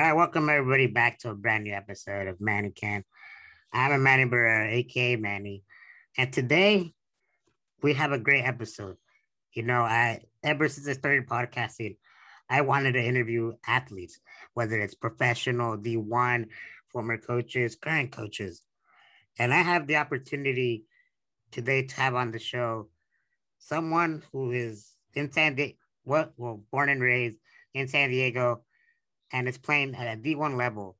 right, welcome everybody back to a brand new episode of Manny Can. I'm a Manny Barrera, aka Manny, and today we have a great episode. You know, I ever since I started podcasting, I wanted to interview athletes, whether it's professional, D1, former coaches, current coaches. And I have the opportunity today to have on the show someone who is in San Diego, well, born and raised in San Diego, and is playing at a D1 level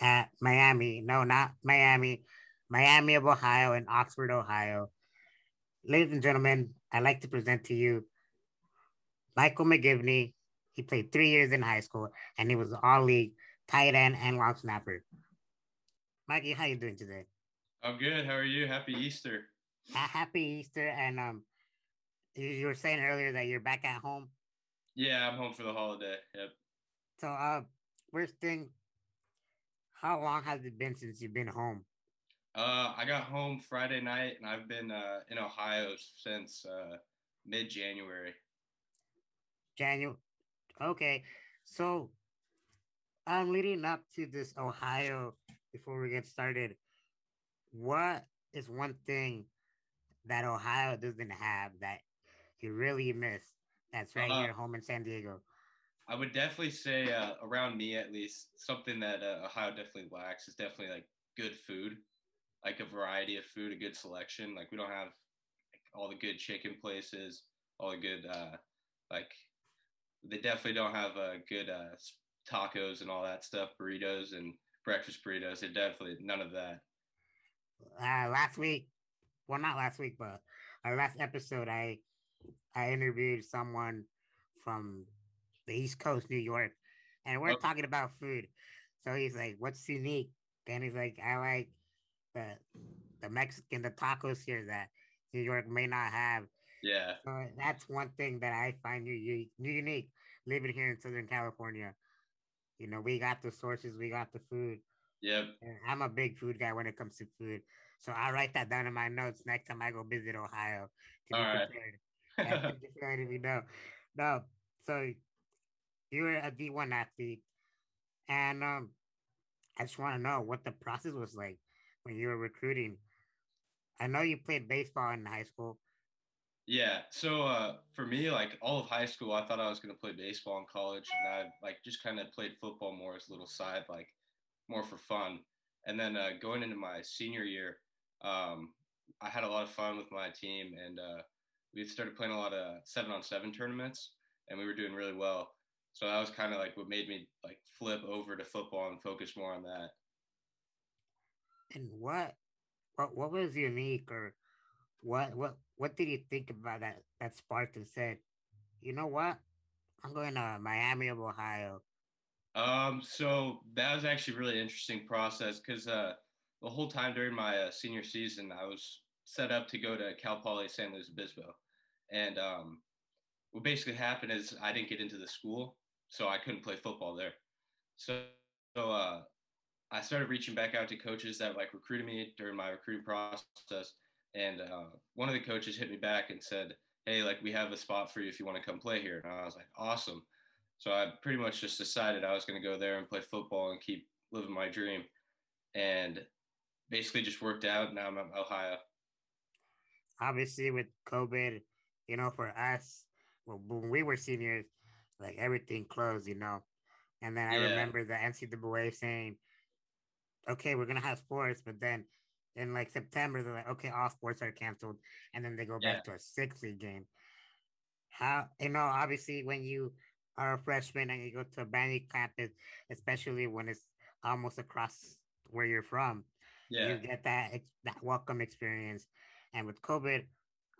at Miami. No, not Miami, Miami of Ohio and Oxford, Ohio. Ladies and gentlemen, I'd like to present to you Michael McGibney. He played three years in high school, and he was all league tight end and long snapper. Mikey, how you doing today? I'm good. How are you? Happy Easter. happy Easter, and um, you were saying earlier that you're back at home. Yeah, I'm home for the holiday. Yep. So, uh, first thing, how long has it been since you've been home? Uh, I got home Friday night, and I've been uh, in Ohio since uh, mid January. January. Okay, so um, leading up to this Ohio, before we get started, what is one thing that Ohio doesn't have that you really miss? That's right uh, here, home in San Diego. I would definitely say, uh, around me at least, something that uh, Ohio definitely lacks is definitely like good food, like a variety of food, a good selection. Like we don't have like, all the good chicken places, all the good uh, like they definitely don't have uh, good uh, tacos and all that stuff, burritos and breakfast burritos. They definitely none of that. Uh, last week, well, not last week, but our last episode, I I interviewed someone from the East Coast, New York, and we're okay. talking about food. So he's like, "What's unique?" And he's like, "I like the the Mexican, the tacos here that New York may not have." Yeah. So that's one thing that I find unique, unique living here in Southern California. You know, we got the sources, we got the food. Yep. And I'm a big food guy when it comes to food. So I write that down in my notes next time I go visit Ohio to All be right. prepared. to be know. No, so you're a D1 athlete, and um, I just want to know what the process was like when you were recruiting. I know you played baseball in high school. Yeah. So uh, for me, like all of high school, I thought I was going to play baseball in college, and I like just kind of played football more as a little side, like more for fun. And then uh, going into my senior year, um, I had a lot of fun with my team, and uh, we started playing a lot of seven on seven tournaments, and we were doing really well. So that was kind of like what made me like flip over to football and focus more on that. And what what what was unique or what what what did you think about that that sparked and said, you know what? I'm going to Miami of Ohio. Um, so that was actually really interesting process because uh, the whole time during my uh, senior season, I was set up to go to Cal Poly San Luis Obispo, and um, what basically happened is I didn't get into the school, so I couldn't play football there. So, so uh, I started reaching back out to coaches that like recruited me during my recruiting process, and uh, one of the coaches hit me back and said, "Hey, like we have a spot for you if you want to come play here." And I was like, "Awesome!" So I pretty much just decided I was going to go there and play football and keep living my dream, and basically just worked out. Now I'm at Ohio. Obviously, with COVID, you know, for us, when we were seniors, like everything closed, you know. And then I yeah. remember the NCAA saying, "Okay, we're gonna have sports," but then in like September they're like, "Okay, all sports are canceled," and then they go back to a six league game. How you know? Obviously, when you are a freshman and you go to a brand new campus, especially when it's almost across where you're from, yeah. you get that that welcome experience. And with COVID,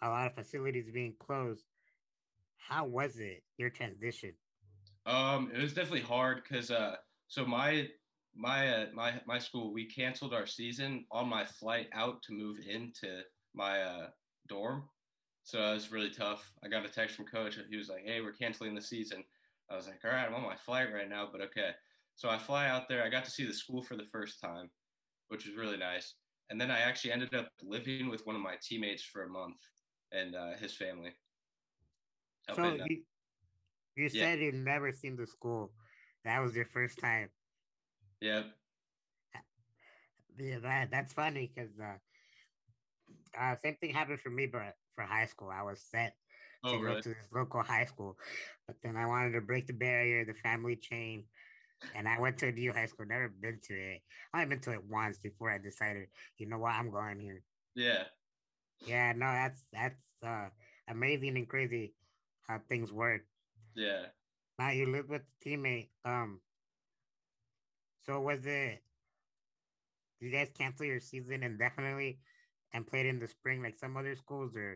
a lot of facilities being closed, how was it your transition? Um, it was definitely hard because uh, so my my uh, my my school we canceled our season on my flight out to move into my uh, dorm, so it was really tough. I got a text from coach. He was like, "Hey, we're canceling the season." I was like, "All right, I'm on my flight right now, but okay." So I fly out there. I got to see the school for the first time, which was really nice. And then I actually ended up living with one of my teammates for a month and uh, his family. So you, you said you've never seen the school. that was your first time. Yep. Yeah, that that's funny because uh, uh, same thing happened for me, but for high school, I was set Oh, to really? go to this local high school, but then I wanted to break the barrier, the family chain, and I went to a new high school. Never been to it. I've been to it once before I decided, you know what, I'm going here. Yeah. Yeah, no, that's that's uh, amazing and crazy how things work. Yeah. Now you live with a teammate. Um, so was it? Did you guys cancel your season indefinitely and played in the spring like some other schools, or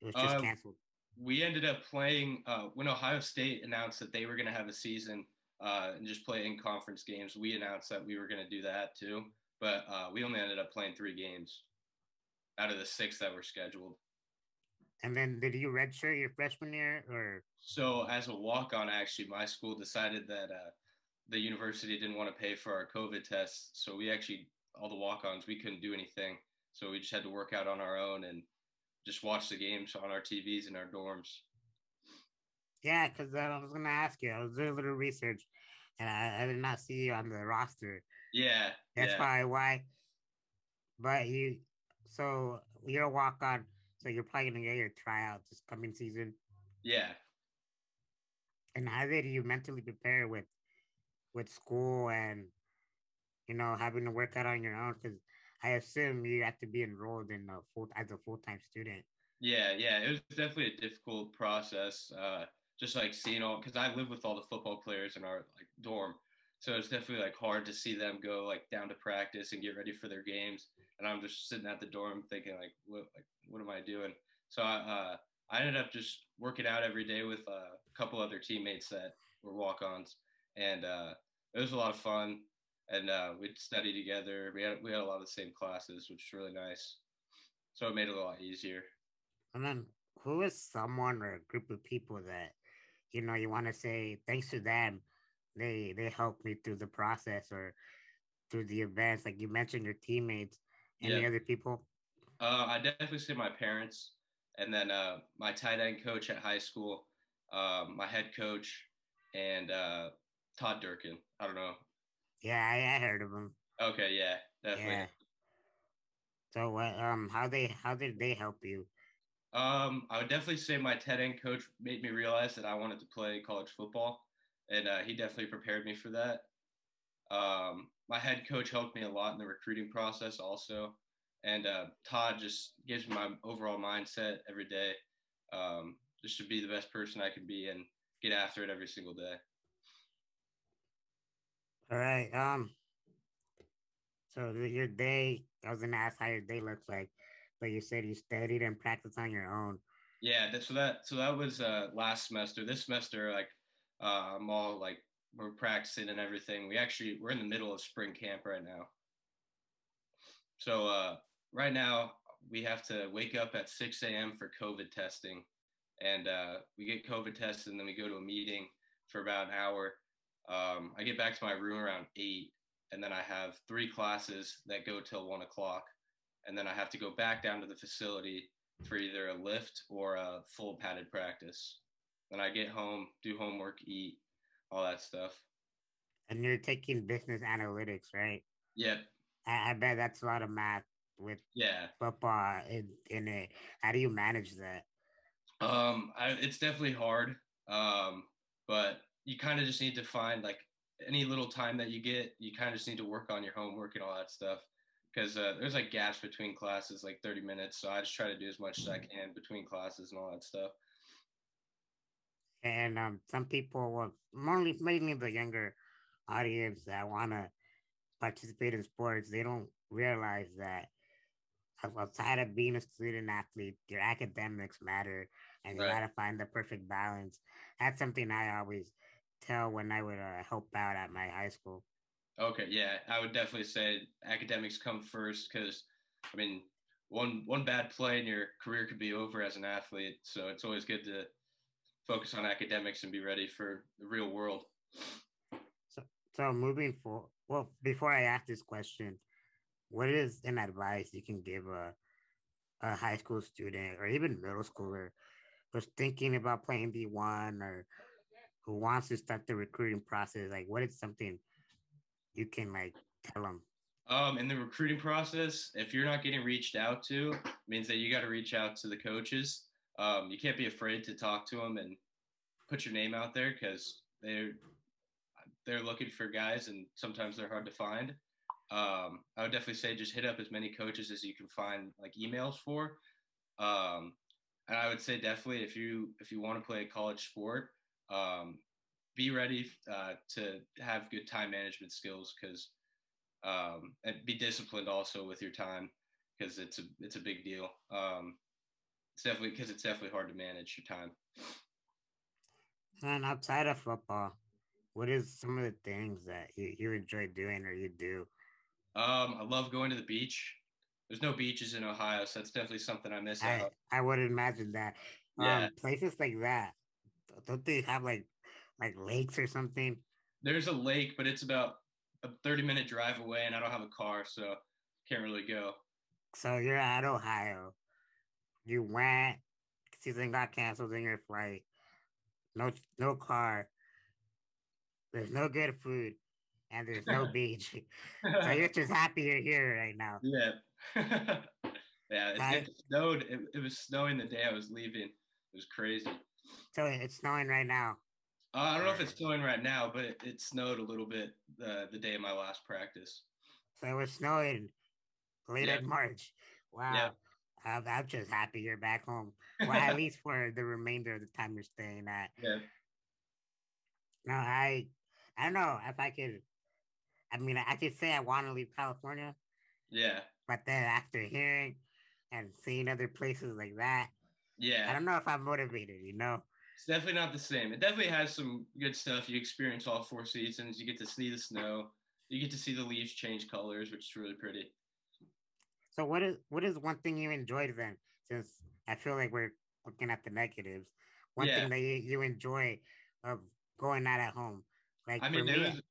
it was just Uh, canceled? We ended up playing uh, when Ohio State announced that they were going to have a season uh, and just play in conference games. We announced that we were going to do that too, but uh, we only ended up playing three games out of the six that were scheduled. And then did you redshirt your freshman year, or So as a walk-on, actually, my school decided that uh, the university didn't want to pay for our COVID tests, so we actually all the walk-ons we couldn't do anything, so we just had to work out on our own and just watch the games on our TVs in our dorms. yeah? Because I was gonna ask you. I was doing a little research, and I, I did not see you on the roster. Yeah, That's yeah, probably why. But you, so you're a walk on, so you're probably gonna get your tryout this coming season. yeah. And how did you mentally prepare with with school and you know having to work out on your own? Because I assume you have to be enrolled in a full as a full time student. Yeah, yeah, it was definitely a difficult process. Uh, just like seeing all, because I live with all the football players in our like dorm, so it's definitely like hard to see them go like down to practice and get ready for their games, and I'm just sitting at the dorm thinking like, what, like, what am I doing? So I, uh, I ended up just working out every day with a couple other teammates that were walk-ons, and uh, it was a lot of fun. And uh, we'd study together. We had we had a lot of the same classes, which was really nice. So it made it a lot easier. And then who is someone or a group of people that you know you want to say thanks to them, they they helped me through the process or through the events. Like you mentioned, your teammates. Any Yeah. other people? Uh, I definitely say my parents, and then uh, my tight end coach at high school, um, my head coach, and uh, Todd Durkin. I don't know. Yeah, I, I heard of him. Okay, yeah, definitely. Yeah. So what? Um, how they how did they help you? Um, I would definitely say my tight end coach made me realize that I wanted to play college football, and uh, he definitely prepared me for that. Um, my head coach helped me a lot in the recruiting process also, and uh, Todd just gives me my overall mindset every day, um, just to be the best person I can be and get after it every single day. All right. Um. So your day, I was gonna ask how your day looks like, but you said you studied and practiced on your own. Yeah, that, so that so that was uh, last semester. This semester, like uh, I'm all like we're practicing and everything. We actually we're in the middle of spring camp right now. So uh, right now we have to wake up at 6 a.m. for COVID testing, and uh, we get COVID tested, and then we go to a meeting for about an hour. Um, I get back to my room around eight, and then I have three classes that go till one o'clock, and then I have to go back down to the facility for either a lift or a full padded practice. Then I get home, do homework, eat, all that stuff. And you're taking business analytics, right? Yep. I, I bet that's a lot of math with Yeah. football in, in it. How do you manage that? Um, I, it's definitely hard. Um, but you kind of just need to find like any little time that you get, you kind of just need to work on your homework and all that stuff. Because uh, there's like gaps between classes, like 30 minutes. So I just try to do as much as I can between classes and all that stuff. And um, some people, well, mainly, mainly the younger audience that want to participate in sports, they don't realize that outside of being a student athlete, your academics matter, and you got to find the perfect balance. That's something I always tell when I would uh, help out at my high school. Okay, yeah, I would definitely say academics come first because, I mean, one one bad play and your career could be over as an athlete. So it's always good to focus on academics and be ready for the real world. So so moving forward, well, before I ask this question, what is an advice you can give a a high school student or even middle schooler who's thinking about playing D one or who wants to start the recruiting process, like what is something you can like tell them? Um, in the recruiting process, if you're not getting reached out to, means that you got to reach out to the coaches. Um, you can't be afraid to talk to them and put your name out there because they're they're looking for guys and sometimes they're hard to find. Um, I would definitely say just hit up as many coaches as you can find like emails for. Um, and I would say definitely if you if you want to play a college sport, um, be ready uh, to have good time management skills because um, and be disciplined also with your time because it's a it's a big deal. Um, it's definitely because it's definitely hard to manage your time. And outside of football, what is some of the things that you, you enjoy doing or you do? Um, I love going to the beach. There's no beaches in Ohio, so that's definitely something I miss I, out. I would imagine that. Yeah. Um, places like that, don't they have like like lakes or something? There's a lake, but it's about a 30 minute drive away, and I don't have a car, so can't really go. So you're at Ohio. You went, season got canceled in your flight. No, no car. There's no good food, and there's no beach. So you're just happy you're here right now. yeah. yeah, it, it snowed. It, it was snowing the day I was leaving. It was crazy. So it's snowing right now. Uh, I don't know if it's snowing right now, but it, it snowed a little bit the the day of my last practice. So it was snowing late Yeah. in March. Wow. Yeah. I'm, I'm just happy you're back home. Well, at least for the remainder of the time you're staying at. Yeah. No, I I don't know if I could I mean I could say I want to leave California, Yeah. but then after hearing and seeing other places like that, yeah, I don't know if I'm motivated, you know? It's definitely not the same. It definitely has some good stuff. You experience all four seasons. You get to see the snow. You get to see the leaves change colors, which is really pretty. So what is what is one thing you enjoyed then? Since I feel like we're looking at the negatives. One Yeah. thing that you, you enjoy of going out at home. Like I mean, it was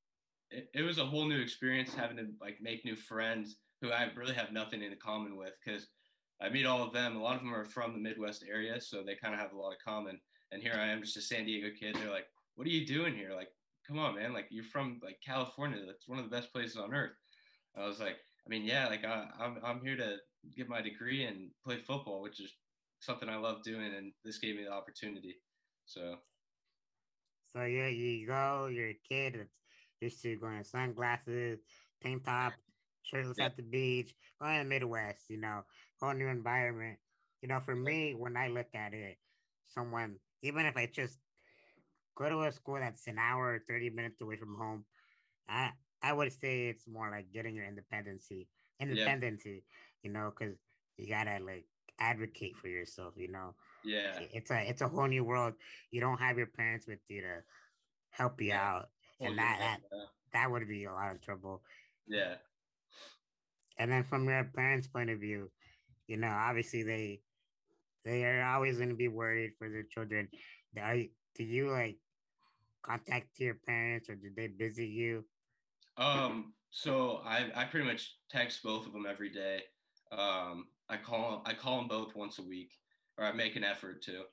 it, it was a whole new experience having to like make new friends who I really have nothing in common with because I meet all of them. A lot of them are from the Midwest area, so they kind of have a lot of common. And here I am, just a San Diego kid. They're like, "What are you doing here? Like, come on, man! Like, you're from like California. That's one of the best places on earth." I was like, "I mean, yeah. Like, I, I'm I'm here to get my degree and play football, which is something I love doing, and this gave me the opportunity." So so you you go, you're a kid that's used to going sunglasses, tank top, shirtless Yeah. at the beach, going to the Midwest, you know, whole new environment. You know, for me, when I look at it, someone, even if I just go to a school that's an hour or 30 minutes away from home, I I would say it's more like getting your independency, independency, you know, because you gotta like advocate for yourself, you know. yeah, It's a it's a whole new world. You don't have your parents with you to help you Yeah. out, and that, that that would be a lot of trouble. yeah. And then from your parents' point of view, you know, obviously they they are always going to be worried for their children. Are, you- do you like contact your parents or did they visit you? Um, so I I pretty much text both of them every day. Um, I call I call them both once a week, or I make an effort to.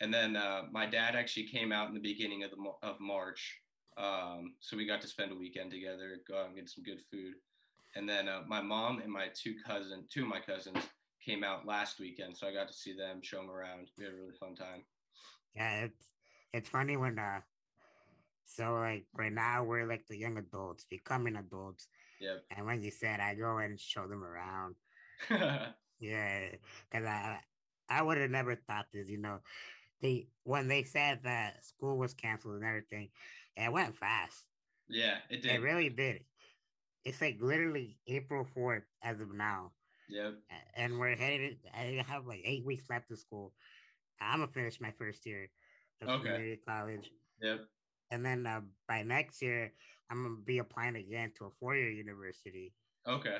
And then uh, my dad actually came out in the beginning of the of March, um, so we got to spend a weekend together, go out and get some good food. And then uh, my mom and my two cousin, two of my cousins, came out last weekend, so I got to see them, show them around. We had a really fun time. Yeah, it's it's funny when uh so like right now we're like the young adults becoming adults. Yep. And when you said I go and show them around, Yeah, because I I would have never thought this. You know, they when they said that school was canceled and everything, it went fast. yeah, it did. It really did. It's like literally April fourth as of now, Yep. and we're headed. I have like eight weeks left of school. I'm gonna finish my first year of Okay. community college, Yep. And then uh, by next year, I'm gonna be applying again to a four year university. Okay.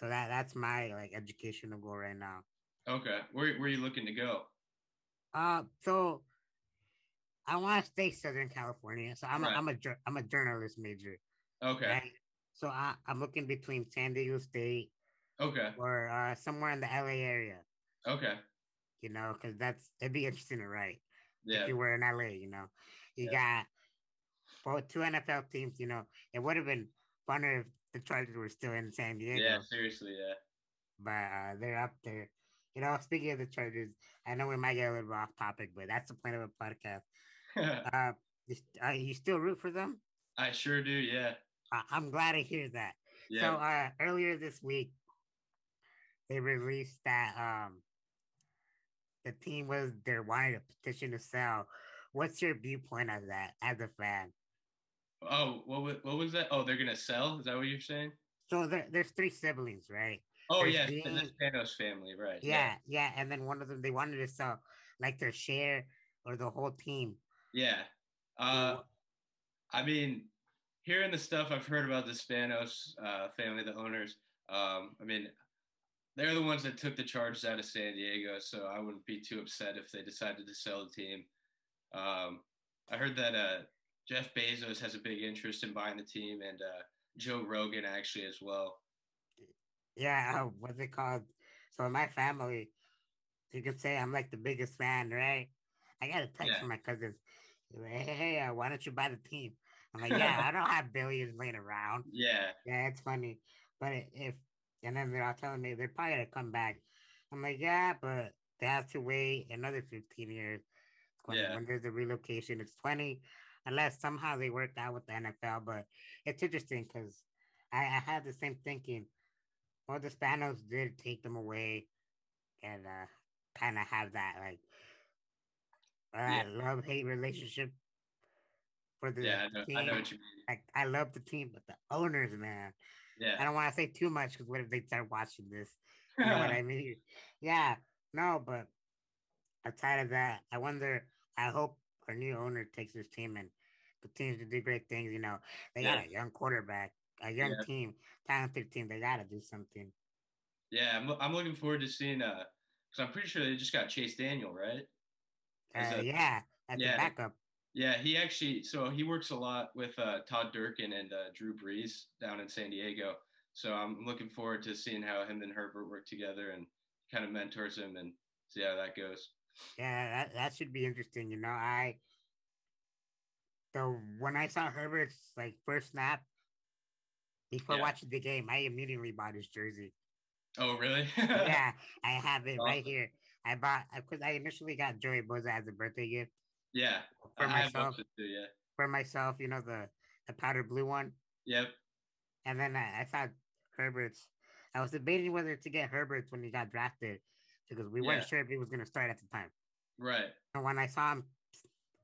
So that that's my like educational goal right now. Okay. Where where are you looking to go? Uh, so I want to stay Southern California. So I'm Right. a, I'm a I'm a journalist major. Okay. Right? So I, I'm looking between San Diego State Okay. or uh, somewhere in the LA area. Okay. You know, because that's it'd be interesting to write. Yeah. If you were in LA, you know, you got both two NFL teams. You know, it would have been funner if the Chargers were still in San Diego. Yeah, seriously, yeah. But uh, they're up there. You know, speaking of the Chargers, I know we might get a little bit off topic, but that's the point of a podcast. uh, you, uh, you still root for them? I sure do. Yeah. I'm glad to hear that. Yeah. So uh, earlier this week, they released that um, the team was they're wanting a petition to sell. What's your viewpoint of that as a fan? Oh, what was, what was that? Oh, they're gonna sell. Is that what you're saying? So there, there's three siblings, right? Oh There's yeah, Dean- the Spanos family, right? Yeah, yeah, and then one of them they wanted to sell like their share or the whole team. Yeah. Uh, I mean, hearing the stuff I've heard about the Spanos uh, family, the owners, um, I mean, they're the ones that took the Chargers out of San Diego, so I wouldn't be too upset if they decided to sell the team. Um, I heard that uh, Jeff Bezos has a big interest in buying the team, and uh, Joe Rogan actually as well. Yeah, uh, what's it called? So in my family, you could say I'm like the biggest fan, right? I got a text Yeah. from my cousins. Like, Hey, hey, uh, why don't you buy the team? I'm like, yeah, I don't have billions laying around. Yeah, Yeah, it's funny. But if and then they're all telling me they're probably gonna come back. I'm like, yeah, but they have to wait another 15 years. When, Yeah. when there's a relocation, it's 20, unless somehow they worked out with the NFL. But it's interesting because I, I had the same thinking. Well, the Spanos did take them away and uh, kind of have that like uh, love hate relationship for the yeah, I know, team. I know what you mean. Like I love the team, but the owners, man. Yeah. I don't want to say too much because what if they start watching this? You know what I mean? Yeah, no, but outside of that, I wonder. I hope our new owner takes this team and continues to do great things. You know, they got a young quarterback, a young Yeah. team, talented team. They got to do something. yeah. I'm, I'm looking forward to seeing uh, because I'm pretty sure they just got Chase Daniel, right? Uh, a- yeah, yeah. backup. Yeah, he actually so he works a lot with uh, Todd Durkin and uh, Drew Brees down in San Diego. So I'm looking forward to seeing how him and Herbert work together and kind of mentors him and see how that goes. Yeah, that, that should be interesting. You know, I the when I saw Herbert's like first snap before Yeah. watching the game, I immediately bought his jersey. Oh, really? yeah, I have it right here. I bought because I initially got Joey Bosa as a birthday gift yeah. for I myself. too, yeah. For myself, you know the the powder blue one, Yep. and then I, I thought Herbert's. I was debating whether to get Herbert's when he got drafted because we weren't sure if he was going to start at the time. Right. And when I saw him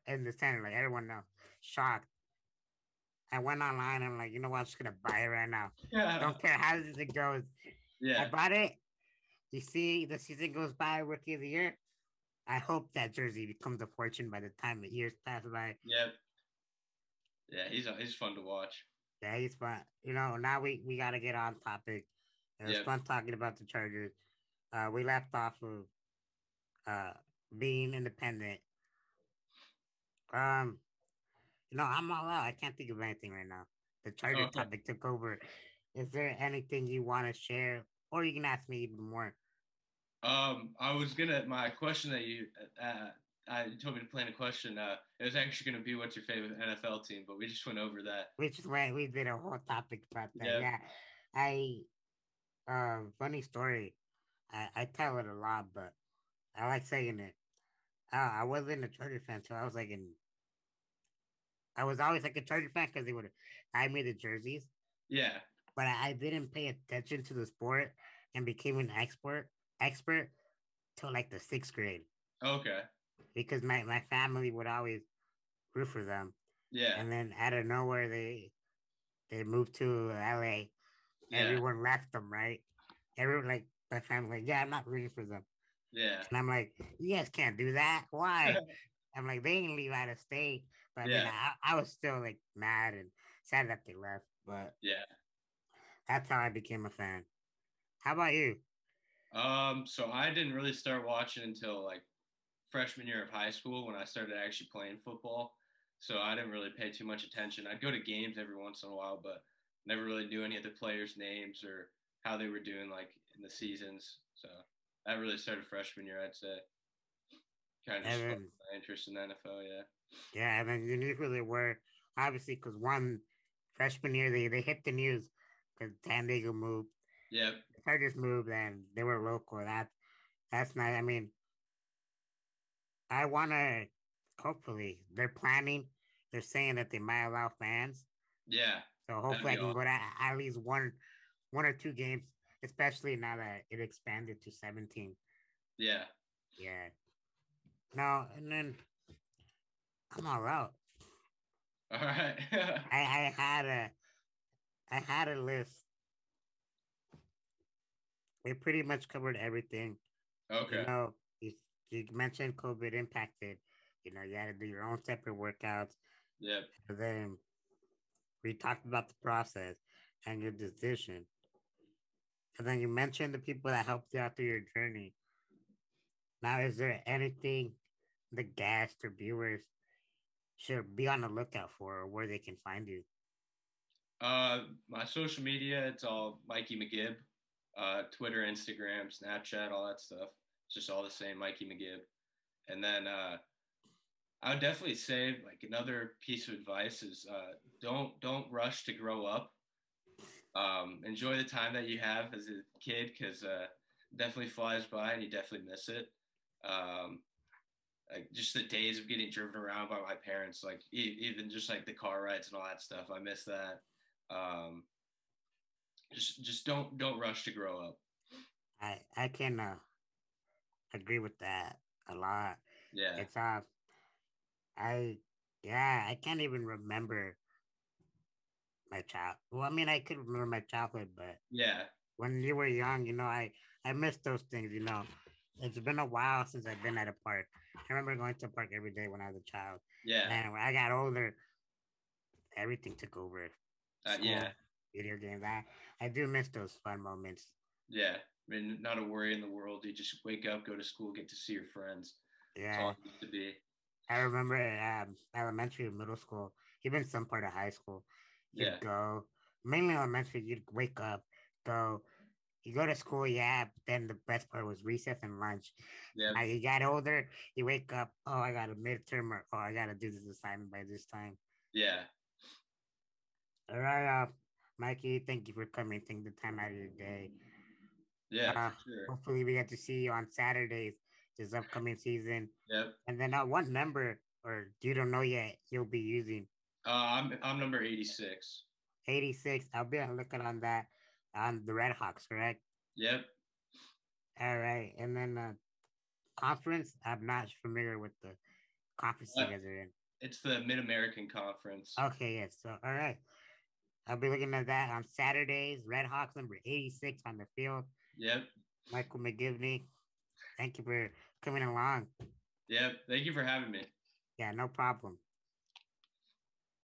in the center, like everyone knows, shocked. I went online. I'm like, you know what? I'm just gonna buy it right now. Yeah. Don't care how this it goes. Yeah. I bought it. You see, the season goes by, rookie of the year. I hope that jersey becomes a fortune by the time the years pass by. Yep. Yeah, he's he's fun to watch. Yeah, he's fun. You know, now we, we got to get on topic. It was Yep. fun talking about the Chargers. Uh, we left off of uh, being independent. Um, you know, I'm all out. I can't think of anything right now. The Charger Okay. topic took over. Is there anything you want to share, or you can ask me even more? Um, I was gonna my question that you uh, I told me to plan a question. Uh, it was actually gonna be what's your favorite NFL team, but we just went over that. We just went. We did a whole topic about that. Yeah. Yeah, I. Um, funny story. I, I tell it a lot, but I like saying it. Uh, I wasn't a Charger fan so I was like in. I was always like a Charger fan because they would I made the jerseys, Yeah. but I, I didn't pay attention to the sport and became an expert expert till like the sixth grade Okay. because my, my family would always root for them. Yeah. and then out of nowhere they they moved to LA. Yeah. Everyone left them, right? Everyone like my family, like, yeah, I'm not rooting for them. Yeah. And I'm like, you guys can't do that. Why? I'm like, they didn't leave out of state. But I mean, Yeah. I, I was still like mad and sad that they left. But Yeah. that's how I became a fan. How about you? Um, so I didn't really start watching until like freshman year of high school when I started actually playing football. So I didn't really pay too much attention. I'd go to games every once in a while, but never really knew any of the players' names or how they were doing like in the seasons. So that really started freshman year, I'd say. kind of just my interest in the NFL. Yeah. Yeah, and then you knew who they were, obviously, because one freshman year they they hit the news because San Diego moved. Yeah. The Chargers moved, and they were local. That that's not I mean, I want to. Hopefully, they're planning. They're saying that they might allow fans. Yeah. So hopefully, I can awesome. go to at least one, one or two games, especially now that it expanded to seventeen. Yeah. Yeah. No, and then I'm all out. All right. I, I had a I had a list. We pretty much covered everything. Okay. You know, you, you mentioned COVID impacted. You know, you had to do your own separate workouts. Yep. And then we talked about the process and your decision. And then you mentioned the people that helped you out through your journey. Now, is there anything the guests or viewers should be on the lookout for or where they can find you? Uh, my social media, it's all Mikey McGib. Uh, Twitter, Instagram, Snapchat, all that stuff. It's just all the same, Mikey McGib. And then uh, I would definitely say like another piece of advice is uh, don't don't rush to grow up. Um, enjoy the time that you have as a kid because uh, definitely flies by and you definitely miss it. Um, like just the days of getting driven around by my parents, like e- even just like the car rides and all that stuff. I miss that. Um, just just don't don't rush to grow up. I I can uh, agree with that a lot. Yeah, it's uh, I yeah I can't even remember my child. Well, I mean I could remember my childhood, but yeah, when you were young, you know, I I miss those things. You know, it's been a while since I've been at a park. I remember going to a park every day when I was a child. Yeah. And when I got older, everything took over. Uh, yeah. Video games. I, I do miss those fun moments. Yeah. I mean, not a worry in the world. You just wake up, go to school, get to see your friends. Yeah. to be. I remember um, elementary middle school, even some part of high school. You'd yeah. go, mainly elementary, you'd wake up, go, you go to school, yeah. Then the best part was recess and lunch. Yeah. Now you got older, you wake up. Oh, I got a midterm, or oh, I got to do this assignment by this time. Yeah. All right, uh, Mikey. Thank you for coming. Take the time out of your day. Yeah, uh, sure. Hopefully, we get to see you on Saturdays this upcoming season. Yep. And then, uh, what number, or you don't know yet, you'll be using? Uh, I'm I'm number eighty six. Eighty six. I'll be looking on that on the Red Hawks, correct? Yep. All right, and then uh, conference. I'm not familiar with the conference you guys are in. It's the Mid American Conference. Okay, yes. So, all right. I'll be looking at that on Saturdays. Red Hawks number 86 on the field. Yep. Michael McGibney. Thank you for coming along. Yep. Thank you for having me. Yeah, no problem.